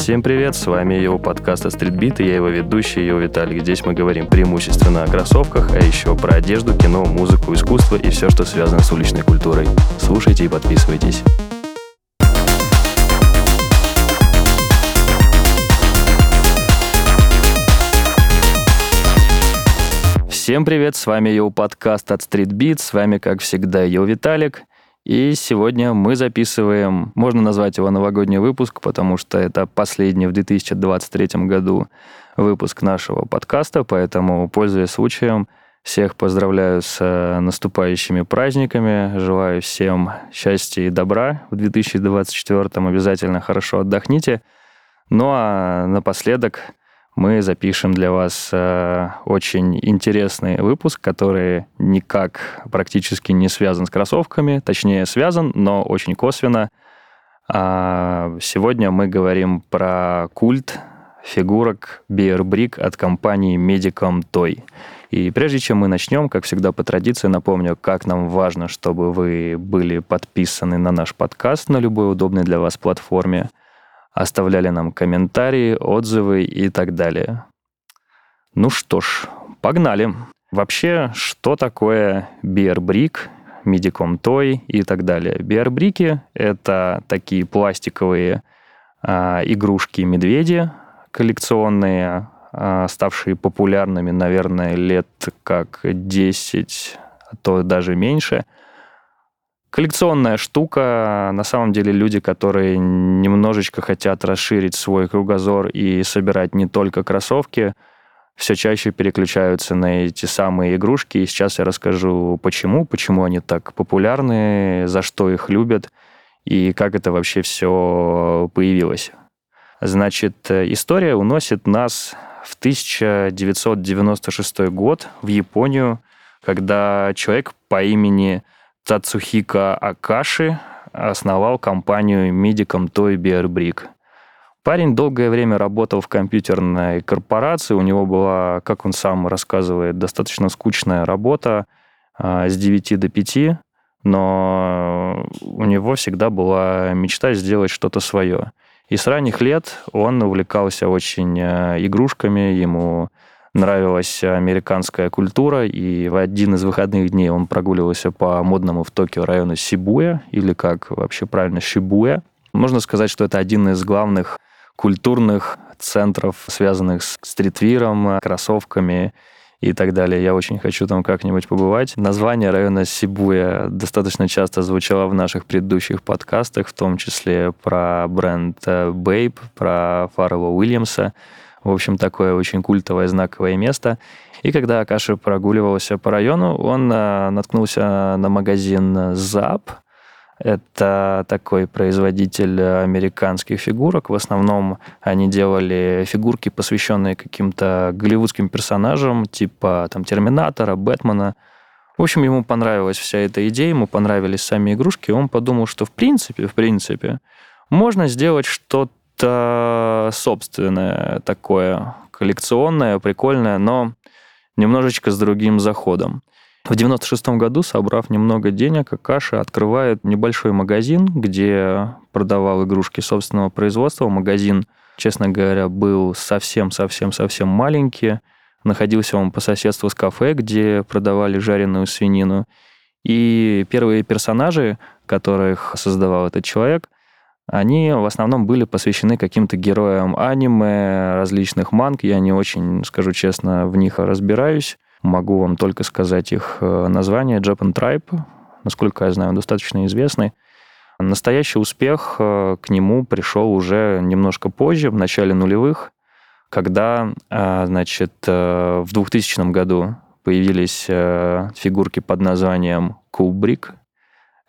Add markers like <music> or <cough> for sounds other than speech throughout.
Всем привет, с вами его подкаст Streetbeat, и я его ведущий, его Виталик. Здесь мы говорим преимущественно о кроссовках, а еще про одежду, кино, музыку, искусство и все, что связано с уличной культурой. Слушайте и подписывайтесь. Всем привет, с вами его подкаст от Street Beat, с вами, как всегда, его Виталик. И сегодня мы записываем, можно назвать его новогодний выпуск, потому что это последний в 2023 году выпуск нашего подкаста, поэтому, пользуясь случаем, всех поздравляю с э, наступающими праздниками, желаю всем счастья и добра в 2024, обязательно хорошо отдохните. Ну а напоследок мы запишем для вас э, очень интересный выпуск, который никак практически не связан с кроссовками, точнее связан, но очень косвенно. А сегодня мы говорим про культ фигурок Brick от компании Medicom Toy. И прежде чем мы начнем, как всегда по традиции, напомню, как нам важно, чтобы вы были подписаны на наш подкаст на любой удобной для вас платформе оставляли нам комментарии, отзывы и так далее. Ну что ж, погнали. Вообще, что такое BR-брик, Midicom Toy и так далее? BR-брики — это такие пластиковые а, игрушки-медведи коллекционные, а, ставшие популярными, наверное, лет как 10, а то даже меньше — Коллекционная штука. На самом деле люди, которые немножечко хотят расширить свой кругозор и собирать не только кроссовки, все чаще переключаются на эти самые игрушки. И сейчас я расскажу, почему, почему они так популярны, за что их любят и как это вообще все появилось. Значит, история уносит нас в 1996 год в Японию, когда человек по имени Тацухика Акаши основал компанию Midicom Toy Bear Brick. Парень долгое время работал в компьютерной корпорации, у него была, как он сам рассказывает, достаточно скучная работа а, с 9 до 5, но у него всегда была мечта сделать что-то свое. И с ранних лет он увлекался очень а, игрушками, ему нравилась американская культура, и в один из выходных дней он прогуливался по модному в Токио району Сибуя, или как вообще правильно, Шибуя. Можно сказать, что это один из главных культурных центров, связанных с стритвиром, кроссовками и так далее. Я очень хочу там как-нибудь побывать. Название района Сибуя достаточно часто звучало в наших предыдущих подкастах, в том числе про бренд Babe, про Фаррелла Уильямса. В общем, такое очень культовое, знаковое место. И когда Акаша прогуливался по району, он а, наткнулся на магазин ZAP. Это такой производитель американских фигурок. В основном они делали фигурки, посвященные каким-то голливудским персонажам, типа там Терминатора, Бэтмена. В общем, ему понравилась вся эта идея, ему понравились сами игрушки. Он подумал, что в принципе, в принципе, можно сделать что-то что-то собственное такое, коллекционное, прикольное, но немножечко с другим заходом. В 96 году, собрав немного денег, Акаша открывает небольшой магазин, где продавал игрушки собственного производства. Магазин, честно говоря, был совсем-совсем-совсем маленький. Находился он по соседству с кафе, где продавали жареную свинину. И первые персонажи, которых создавал этот человек – они в основном были посвящены каким-то героям аниме, различных манг. Я не очень, скажу честно, в них разбираюсь. Могу вам только сказать их э, название. Japan Tribe, насколько я знаю, достаточно известный. Настоящий успех э, к нему пришел уже немножко позже, в начале нулевых, когда, э, значит, в 2000 году появились фигурки под названием Kubrick,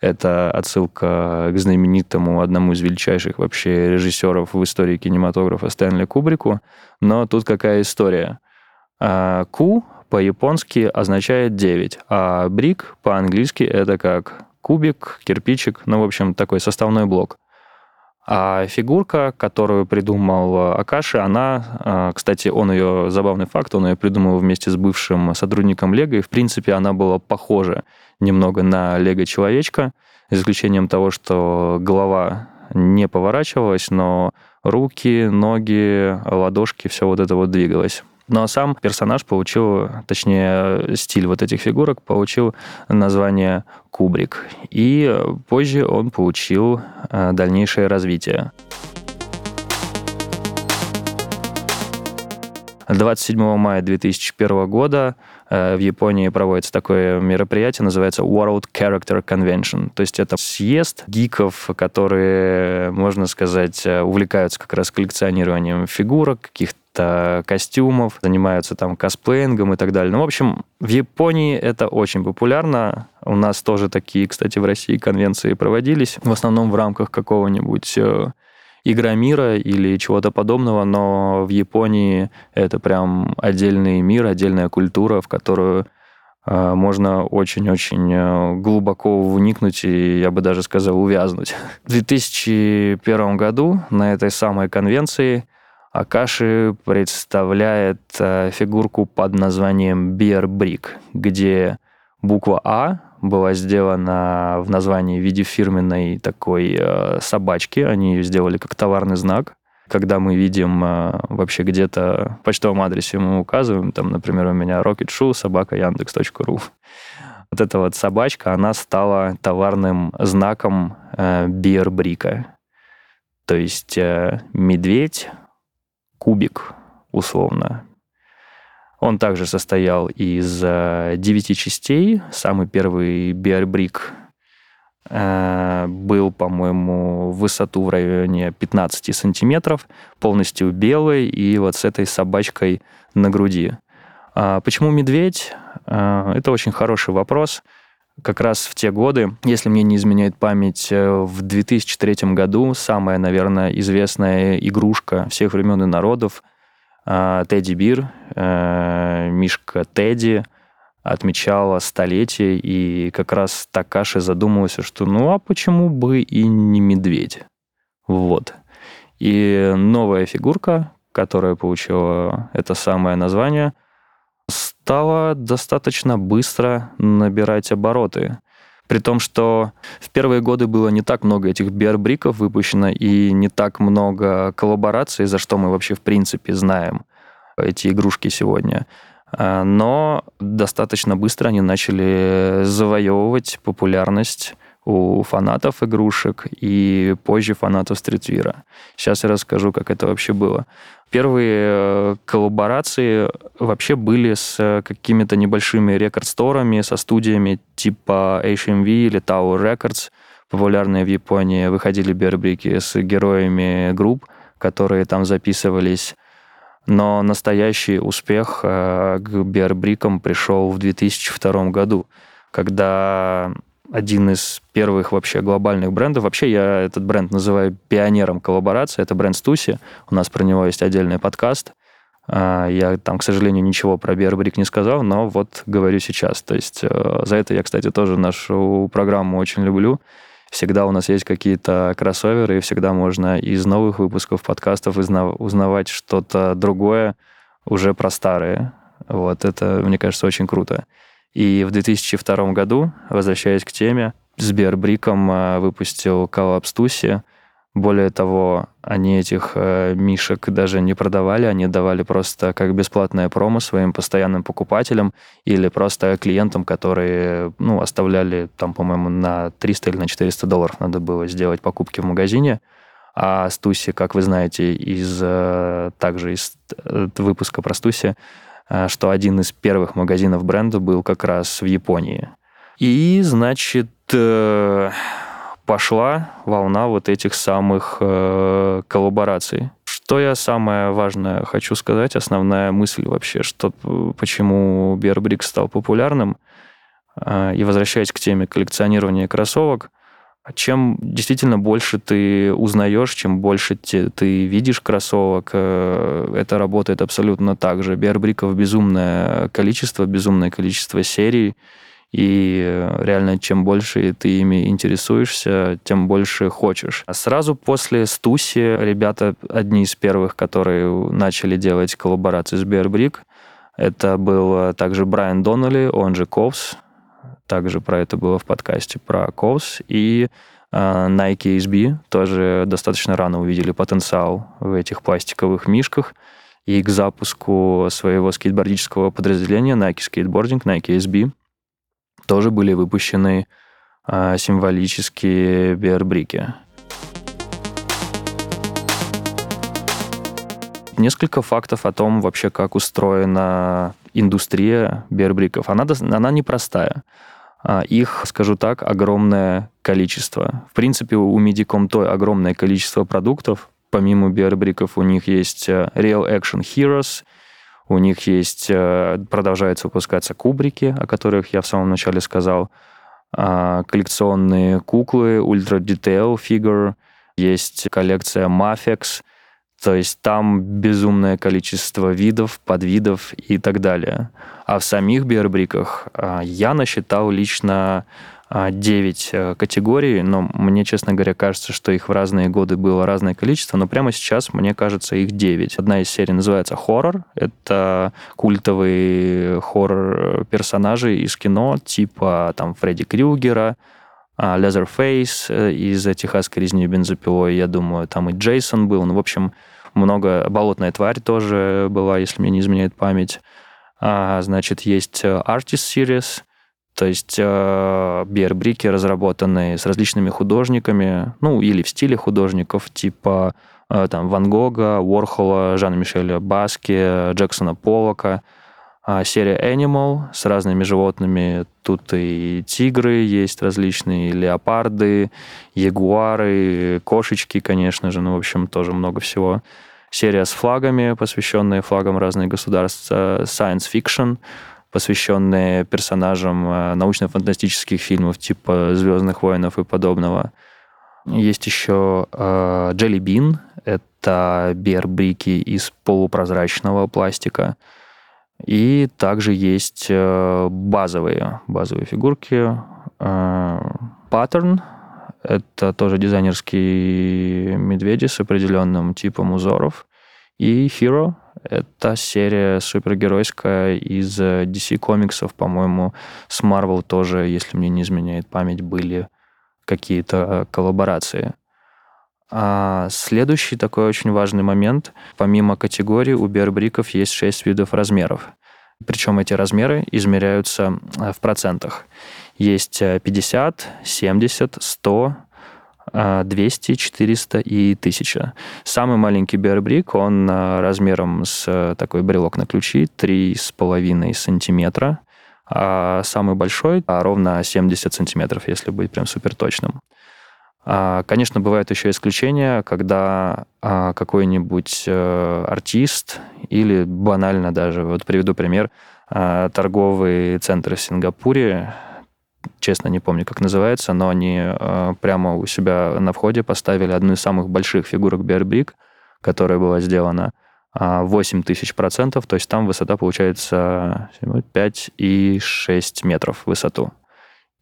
это отсылка к знаменитому, одному из величайших вообще режиссеров в истории кинематографа Стэнли Кубрику. Но тут какая история. А, ку по-японски означает 9, а брик по-английски это как кубик, кирпичик, ну, в общем, такой составной блок. А фигурка, которую придумал Акаши, она, а, кстати, он ее, забавный факт, он ее придумал вместе с бывшим сотрудником Лего, и, в принципе, она была похожа немного на Лего-человечка, за исключением того, что голова не поворачивалась, но руки, ноги, ладошки, все вот это вот двигалось. Но сам персонаж получил, точнее, стиль вот этих фигурок получил название Кубрик. И позже он получил э, дальнейшее развитие. 27 мая 2001 года э, в Японии проводится такое мероприятие, называется World Character Convention. То есть это съезд гиков, которые, можно сказать, э, увлекаются как раз коллекционированием фигурок, каких-то костюмов, занимаются там косплеингом и так далее. Ну, в общем, в Японии это очень популярно. У нас тоже такие, кстати, в России конвенции проводились, в основном в рамках какого-нибудь э, игра мира или чего-то подобного, но в Японии это прям отдельный мир, отдельная культура, в которую э, можно очень-очень э, глубоко вникнуть и, я бы даже сказал, увязнуть. В 2001 году на этой самой конвенции Акаши представляет э, фигурку под названием Bear Brick, где буква А была сделана в названии в виде фирменной такой э, собачки. Они ее сделали как товарный знак. Когда мы видим э, вообще где-то в почтовом адресе мы указываем, там, например, у меня Rocket Shoe, собака Яндекс.ру. Вот эта вот собачка, она стала товарным знаком э, Биербрика. То есть э, медведь, кубик, условно, он также состоял из э, девяти частей. Самый первый биарбрик э, был, по-моему, высоту в районе 15 сантиметров, полностью белый и вот с этой собачкой на груди. А почему медведь? Э, это очень хороший вопрос. Как раз в те годы, если мне не изменяет память, в 2003 году самая, наверное, известная игрушка всех времен и народов Тедди Бир, э, Мишка Тедди, отмечала столетие, и как раз Такаши задумался, что ну а почему бы и не медведь? Вот. И новая фигурка, которая получила это самое название, стала достаточно быстро набирать обороты. При том, что в первые годы было не так много этих биарбриков выпущено и не так много коллабораций, за что мы вообще в принципе знаем эти игрушки сегодня. А, но достаточно быстро они начали завоевывать популярность у фанатов игрушек и позже фанатов стритвира. Сейчас я расскажу, как это вообще было. Первые э, коллаборации вообще были с какими-то небольшими рекорд-сторами, со студиями типа HMV или Tower Records, популярные в Японии. Выходили бербрики с героями групп, которые там записывались. Но настоящий успех э, к Бербрикам пришел в 2002 году, когда один из первых вообще глобальных брендов. Вообще я этот бренд называю пионером коллаборации. Это бренд Стуси. У нас про него есть отдельный подкаст. А, я там, к сожалению, ничего про Бербрик не сказал, но вот говорю сейчас. То есть э, за это я, кстати, тоже нашу программу очень люблю. Всегда у нас есть какие-то кроссоверы, и всегда можно из новых выпусков подкастов узнавать что-то другое уже про старые. Вот это, мне кажется, очень круто. И в 2002 году, возвращаясь к теме, Сбербриком э, выпустил Call Up Более того, они этих э, мишек даже не продавали, они давали просто как бесплатное промо своим постоянным покупателям или просто клиентам, которые ну, оставляли там, по-моему, на 300 или на 400 долларов надо было сделать покупки в магазине. А Стуси, как вы знаете, из, э, также из выпуска про Стуси, что один из первых магазинов бренда был как раз в Японии. И, значит, э, пошла волна вот этих самых э, коллабораций. Что я самое важное хочу сказать, основная мысль вообще, что почему Бербрик стал популярным, и возвращаясь к теме коллекционирования кроссовок – чем действительно больше ты узнаешь, чем больше те, ты видишь кроссовок, э, это работает абсолютно так же. Биарбриков безумное количество, безумное количество серий, и реально чем больше ты ими интересуешься, тем больше хочешь. А сразу после Стуси ребята, одни из первых, которые начали делать коллаборации с Биарбрик, это был также Брайан Доннелли, он же Ковс, также про это было в подкасте про Ковс. И А, Nike SB тоже достаточно рано увидели потенциал в этих пластиковых мишках. И к запуску своего скейтбордического подразделения Nike Skateboarding, Nike SB, тоже были выпущены а, символические биарбрики. Несколько фактов о том вообще, как устроена индустрия биарбриков. Она, она непростая. А, их, скажу так, огромное количество. В принципе, у Medicom Toy огромное количество продуктов. Помимо биарбриков у них есть э, Real Action Heroes, у них есть, э, продолжаются выпускаться кубрики, о которых я в самом начале сказал, а, коллекционные куклы, Ultra Detail Figure, есть коллекция Mafex, то есть там безумное количество видов, подвидов и так далее. А в самих биорбриках а, я насчитал лично 9 э, категорий, но мне, честно говоря, кажется, что их в разные годы было разное количество, но прямо сейчас, мне кажется, их 9. Одна из серий называется «Хоррор». Это культовые хоррор-персонажи из кино, типа там Фредди Крюгера, Лезерфейс э, из «Техасской резни бензопилой», я думаю, там и Джейсон был. Ну, в общем, много... «Болотная тварь» тоже была, если мне не изменяет память. А, значит, есть э, Artist Series, то есть э, биербрики, разработанные с различными художниками, ну, или в стиле художников, типа э, там Ван Гога, Уорхола, Жана Мишеля Баски, Джексона Поллока. А серия Animal с разными животными. Тут и тигры есть различные, и леопарды, ягуары, кошечки, конечно же, ну, в общем, тоже много всего. Серия с флагами, посвященная флагам разных государств. Science Fiction — посвященные персонажам э, научно-фантастических фильмов типа «Звездных воинов» и подобного. Есть еще э, Jelly Bean. Это биарбрики из полупрозрачного пластика. И также есть э, базовые, базовые фигурки. Pattern — это тоже дизайнерские медведи с определенным типом узоров. И Hero это серия супергеройская из э, DC комиксов, по-моему, с Marvel тоже, если мне не изменяет память, были какие-то э, коллаборации. А следующий такой очень важный момент. Помимо категорий у биарбриков есть шесть видов размеров. Причем эти размеры измеряются э, в процентах. Есть 50, 70, 100, 200, 400 и 1000. Самый маленький биарбрик, он а, размером с э, такой брелок на ключи 3,5 сантиметра, а самый большой а ровно 70 сантиметров, если быть прям супер точным. А, конечно, бывают еще исключения, когда какой-нибудь э, артист или банально даже, вот приведу пример, торговый центр в Сингапуре честно не помню, как называется, но они прямо у себя на входе поставили одну из самых больших фигурок Bear которая была сделана 8 а, тысяч процентов, то есть там высота получается 5 и 6 метров в высоту.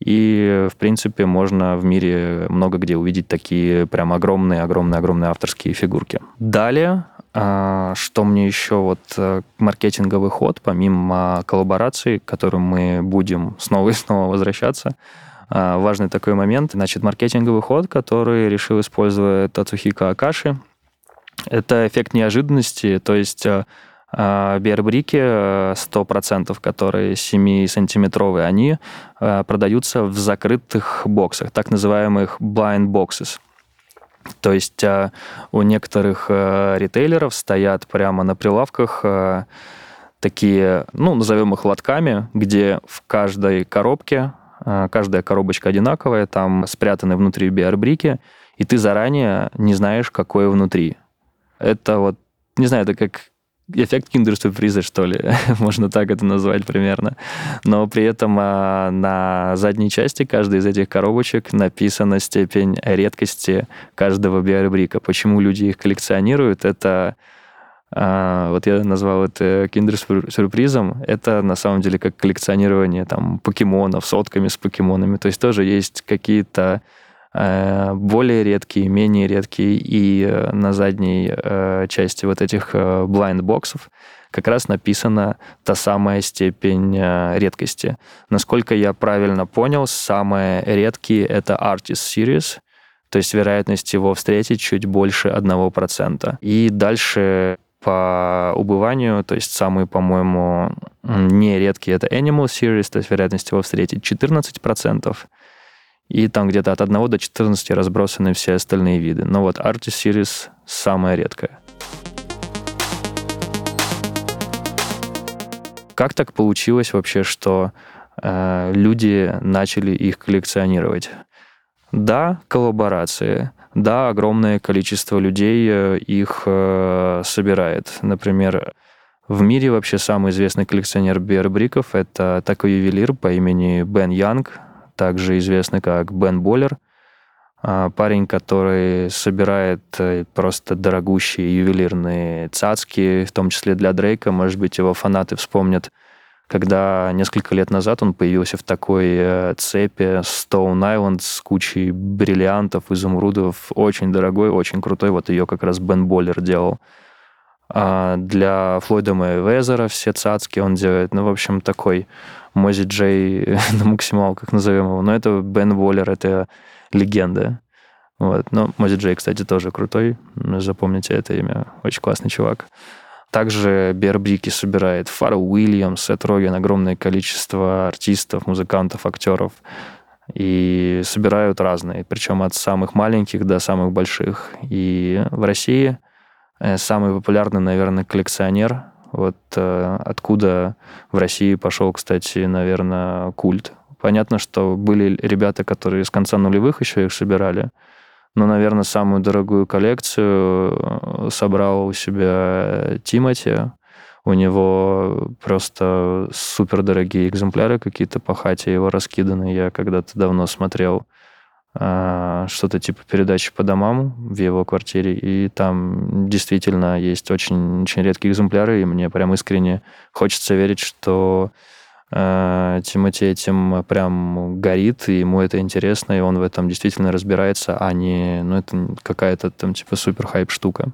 И, в принципе, можно в мире много где увидеть такие прям огромные-огромные-огромные авторские фигурки. Далее а, что мне еще вот э, маркетинговый ход, помимо коллабораций, к которым мы будем снова и снова возвращаться, а, важный такой момент. Значит, маркетинговый ход, который решил использовать Тацухика Акаши, это эффект неожиданности, то есть э, а, биарбрики 100%, которые 7-сантиметровые, они э, продаются в закрытых боксах, так называемых blind boxes. То есть а, у некоторых ритейлеров стоят прямо на прилавках такие, ну, назовем их лотками, где в каждой коробке, каждая коробочка одинаковая, там спрятаны внутри биарбрики, и ты заранее не знаешь, какое внутри. Это вот, не знаю, это как эффект киндер-сюрприза, что ли, <laughs> можно так это назвать примерно. Но при этом а, на задней части каждой из этих коробочек написана степень редкости каждого биорубрика. Почему люди их коллекционируют, это а, вот я назвал это киндер-сюрпризом. Это на самом деле как коллекционирование там покемонов, сотками с покемонами. То есть тоже есть какие-то более редкие, менее редкие, и э, на задней э, части вот этих blind-боксов как раз написана та самая степень редкости. Насколько я правильно понял, самые редкие — это Artist Series, то есть вероятность его встретить чуть больше 1%. И дальше по убыванию, то есть самые, по-моему, нередкие это Animal Series, то есть вероятность его встретить 14%. И там где-то от 1 до 14 разбросаны все остальные виды. Но вот Artis Series самая редкая. Как так получилось вообще, что э, люди начали их коллекционировать? Да, коллаборации. Да, огромное количество людей э, их э, собирает. Например, в мире вообще самый известный коллекционер биербриков — это такой ювелир по имени Бен Янг, также известный как Бен Боллер — а, парень, который собирает э, просто дорогущие ювелирные цацки, в том числе для Дрейка. Может быть, его фанаты вспомнят, когда несколько лет назад он появился в такой э, цепи Stone Island с кучей бриллиантов, изумрудов. Очень дорогой, очень крутой. Вот ее как раз Бен Боллер делал. А для Флойда Мэйвезера все цацки он делает. Ну, в общем, такой Мози Джей <laughs> на максималках назовем его. Но это Бен Боллер, это легенда. Вот. Но Мози Джей, кстати, тоже крутой. Запомните это имя. Очень классный чувак. Также Бербрики собирает Фаррелл Уильямс, Сет Роген, огромное количество артистов, музыкантов, актеров. И собирают разные, причем от самых маленьких до самых больших. И в России э, самый популярный, наверное, коллекционер. Вот э, откуда в России пошел, кстати, наверное, культ Понятно, что были ребята, которые с конца нулевых еще их собирали. Но, наверное, самую дорогую коллекцию э, собрал у себя Тимати. У него просто супер дорогие экземпляры какие-то по хате его раскиданы. Я когда-то давно смотрел что-то типа передачи по домам в его квартире, и там действительно есть очень, очень редкие экземпляры, и мне прям искренне хочется верить, что Э, Тимати этим прям горит, и ему это интересно, и он в этом действительно разбирается, а не, ну, это какая-то там типа супер хайп штука.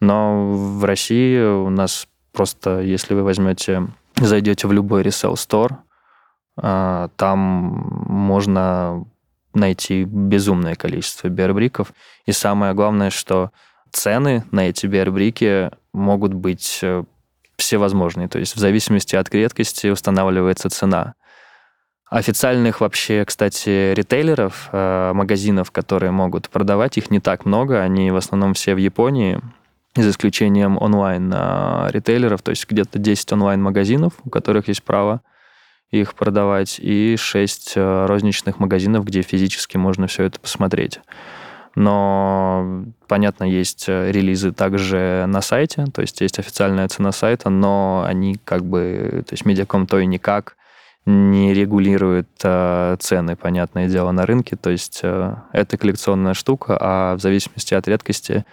Но в России у нас просто, если вы возьмете, зайдете в любой resell store, э, там можно найти безумное количество биарбриков. И самое главное, что цены на эти биарбрики могут быть э, всевозможные. То есть в зависимости от редкости устанавливается цена. Официальных вообще, кстати, ритейлеров, э, магазинов, которые могут продавать, их не так много. Они в основном все в Японии, за исключением онлайн-ритейлеров, то есть где-то 10 онлайн-магазинов, у которых есть право их продавать, и 6 э, розничных магазинов, где физически можно все это посмотреть но, понятно, есть э, релизы также на сайте, то есть есть официальная цена сайта, но они как бы, то есть Mediacom то и никак не регулирует э, цены, понятное дело, на рынке, то есть э, это коллекционная штука, а в зависимости от редкости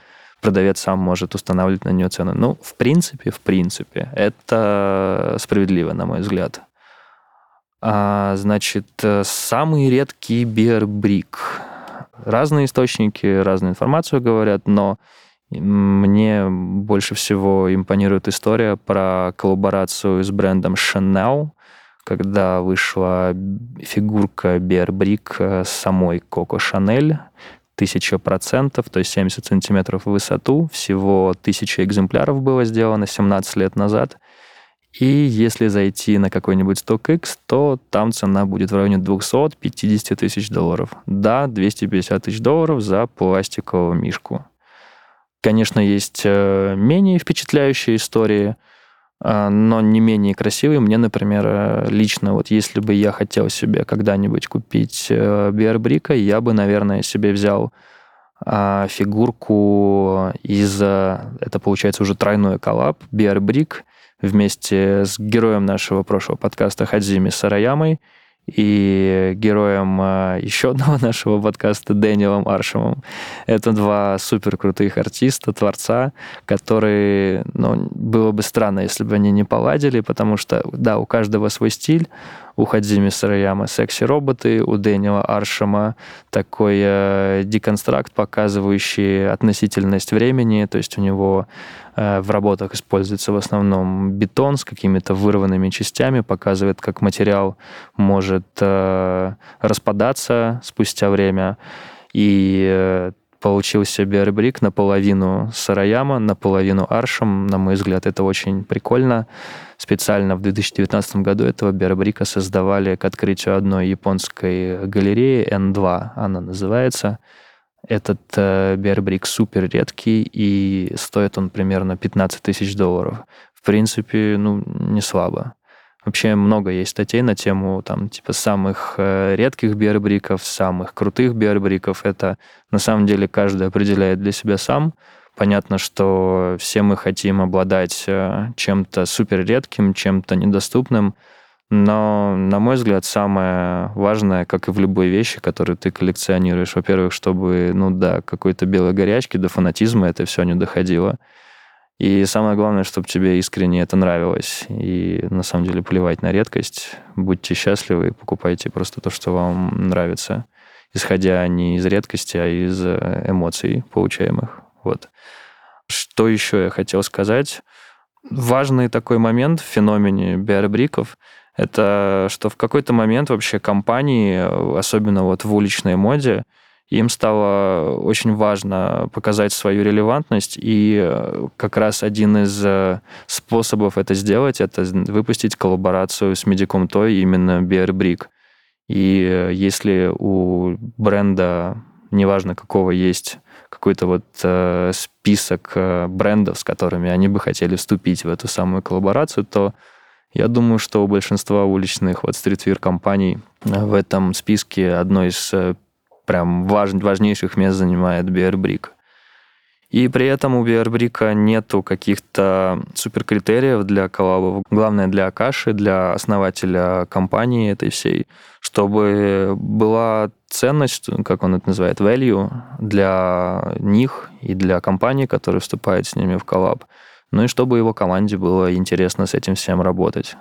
продавец сам может устанавливать на нее цену. Ну, в принципе, в принципе, это справедливо, на мой взгляд. А, значит, э, самый редкий биербрик разные источники, разную информацию говорят, но мне больше всего импонирует история про коллаборацию с брендом Chanel, когда вышла фигурка Bear с самой Коко Шанель, тысяча процентов, то есть 70 сантиметров в высоту. Всего тысяча экземпляров было сделано 17 лет назад. И если зайти на какой-нибудь StockX, то там цена будет в районе 250 тысяч долларов. Да, 250 тысяч долларов за пластиковую мишку. Конечно, есть э, менее впечатляющие истории, э, но не менее красивые. Мне, например, э, лично, вот если бы я хотел себе когда-нибудь купить Биарбрика, я бы, наверное, себе взял фигурку из... Это, получается, уже тройной коллаб. Биарбрик вместе с героем нашего прошлого подкаста Хадзими Сараямой и героем а, еще одного <laughs> нашего подкаста Дэниелом Аршемом. Это два супер крутых артиста, творца, которые, ну, было бы странно, если бы они не поладили, потому что, да, у каждого свой стиль, у Хадзими Сараяма секси-роботы, у Дэниела Аршема такой э, деконстракт, показывающий относительность времени, то есть у него Э, в работах используется в основном бетон с какими-то вырванными частями, показывает, как материал может э, распадаться спустя время. И э, получился Биарбрик наполовину Сараяма, наполовину Аршем. На мой взгляд, это очень прикольно. Специально в 2019 году этого Биарбрика создавали к открытию одной японской галереи, N2 она называется. Этот э, Биарбрик супер редкий, и стоит он примерно 15 тысяч долларов. В принципе, ну, не слабо. Вообще много есть статей на тему там типа самых э, редких биорбриков, самых крутых биорбриков. Это на самом деле каждый определяет для себя сам. Понятно, что все мы хотим обладать э, чем-то супер редким, чем-то недоступным. Но, на мой взгляд, самое важное, как и в любой вещи, которую ты коллекционируешь, во-первых, чтобы, ну да, какой-то белой горячки, до фанатизма это все не доходило. И самое главное, чтобы тебе искренне это нравилось. И на самом деле плевать на редкость. Будьте счастливы, покупайте просто то, что вам нравится, исходя не из редкости, а из э, эмоций получаемых. Вот. Что еще я хотел сказать? Важный такой момент в феномене биарбриков – это что в какой-то момент вообще компании, особенно вот в уличной моде, им стало очень важно показать свою релевантность, и э, как раз один из э, способов это сделать, это выпустить коллаборацию с Medicom Toy, именно Brick. И э, если у бренда, неважно какого, есть какой-то вот э, список брендов, с которыми они бы хотели вступить в эту самую коллаборацию, то я думаю, что у большинства уличных вот стритвир компаний в этом списке одной из прям важ, важнейших мест занимает Биэрбрик. И при этом у Bearbrick а нету каких-то суперкритериев для коллабов. Главное для Акаши, для основателя компании этой всей, чтобы была ценность, как он это называет, value для них и для компании, которая вступает с ними в коллаб. Ну и чтобы его команде было интересно с этим всем работать.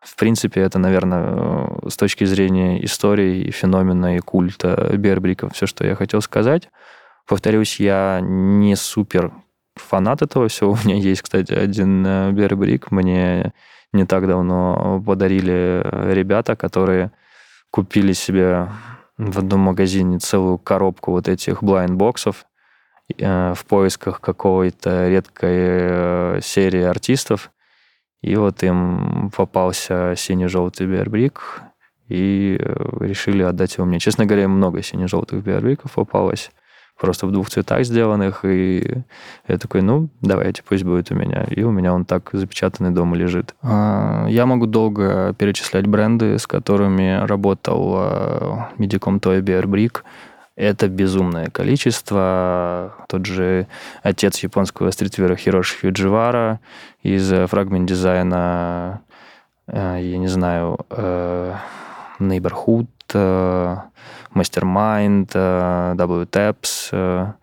В принципе, это, наверное, с точки зрения истории и феномена и культа Bearbrick ов все, что я хотел сказать. Повторюсь, я не супер фанат этого всего. <laughs> У меня есть, кстати, один э, Бербрик. Мне не так давно подарили ребята, которые купили себе в одном магазине целую коробку вот этих блайнд-боксов э, в поисках какой-то редкой э, серии артистов. И вот им попался синий-желтый биарбрик, и решили отдать его мне. Честно говоря, много сине-желтых биарбриков попалось, просто в двух цветах сделанных, и я такой, ну, давайте, пусть будет у меня. И у меня он так запечатанный дома лежит. А, я могу долго перечислять бренды, с которыми работал Medicom Toy Bear это безумное количество. Тот же отец японского стритвера Хироши Фьюдживара из фрагмент дизайна, э, я не знаю, э, Neighborhood, э, Mastermind, WTAPS,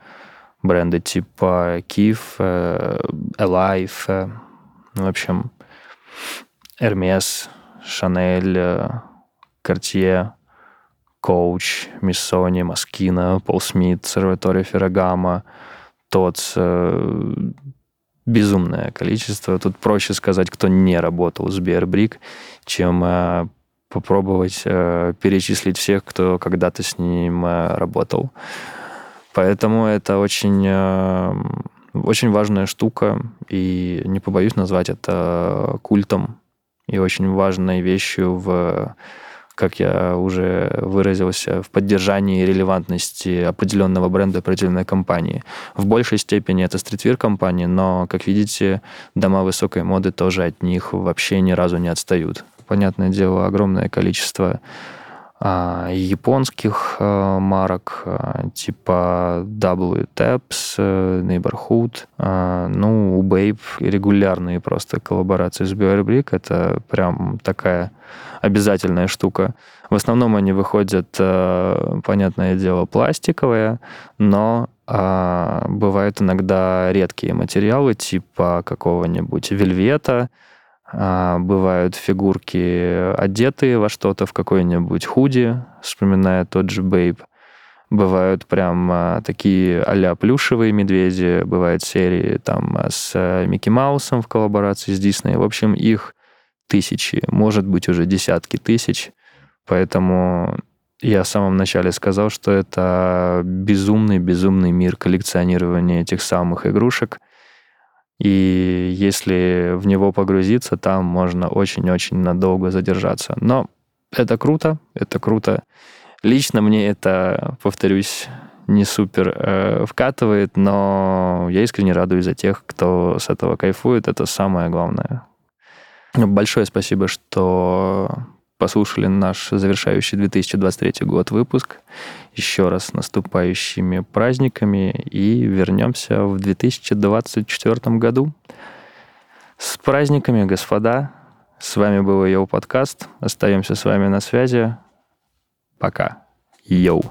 бренды типа Kif, Alive, в общем, Hermes, Chanel, Cartier, Миссони, Маскина, Пол Смит, Серватория Феррагама, ТОЦ. Э, безумное количество. Тут проще сказать, кто не работал с Bearbrick, чем э, попробовать э, перечислить всех, кто когда-то с ним работал. Поэтому это очень, очень важная штука, и не побоюсь назвать это культом и очень важной вещью в как я уже выразился, в поддержании релевантности определенного бренда, определенной компании. В большей степени это стритвир компании, но, как видите, дома высокой моды тоже от них вообще ни разу не отстают. Понятное дело, огромное количество а, японских а, марок а, типа W Taps, э, Neighborhood. Ну, у Babe регулярные просто коллаборации с Bearbrick. Это прям такая обязательная штука. В основном они выходят, понятное дело, пластиковые, но бывают иногда редкие материалы типа какого-нибудь вельвета, а, бывают фигурки одетые во что-то, в какой-нибудь худи, вспоминая тот же Бейб. Бывают прям а, такие а плюшевые медведи, бывают серии там с Микки Маусом в коллаборации с Дисней. В общем, их тысячи, может быть, уже десятки тысяч. Поэтому Я в самом начале сказал, что это безумный-безумный мир коллекционирования этих самых игрушек. И если в него погрузиться, там можно очень-очень надолго задержаться. Но это круто, это круто. Лично мне это, повторюсь, не супер э, вкатывает, но я искренне радуюсь за тех, кто с этого кайфует. Это самое главное. Большое спасибо, что послушали наш завершающий 2023 год выпуск. Еще раз с наступающими праздниками и вернемся в 2024 году. С праздниками, господа! С вами был Йоу подкаст. Остаемся с вами на связи. Пока. Йоу.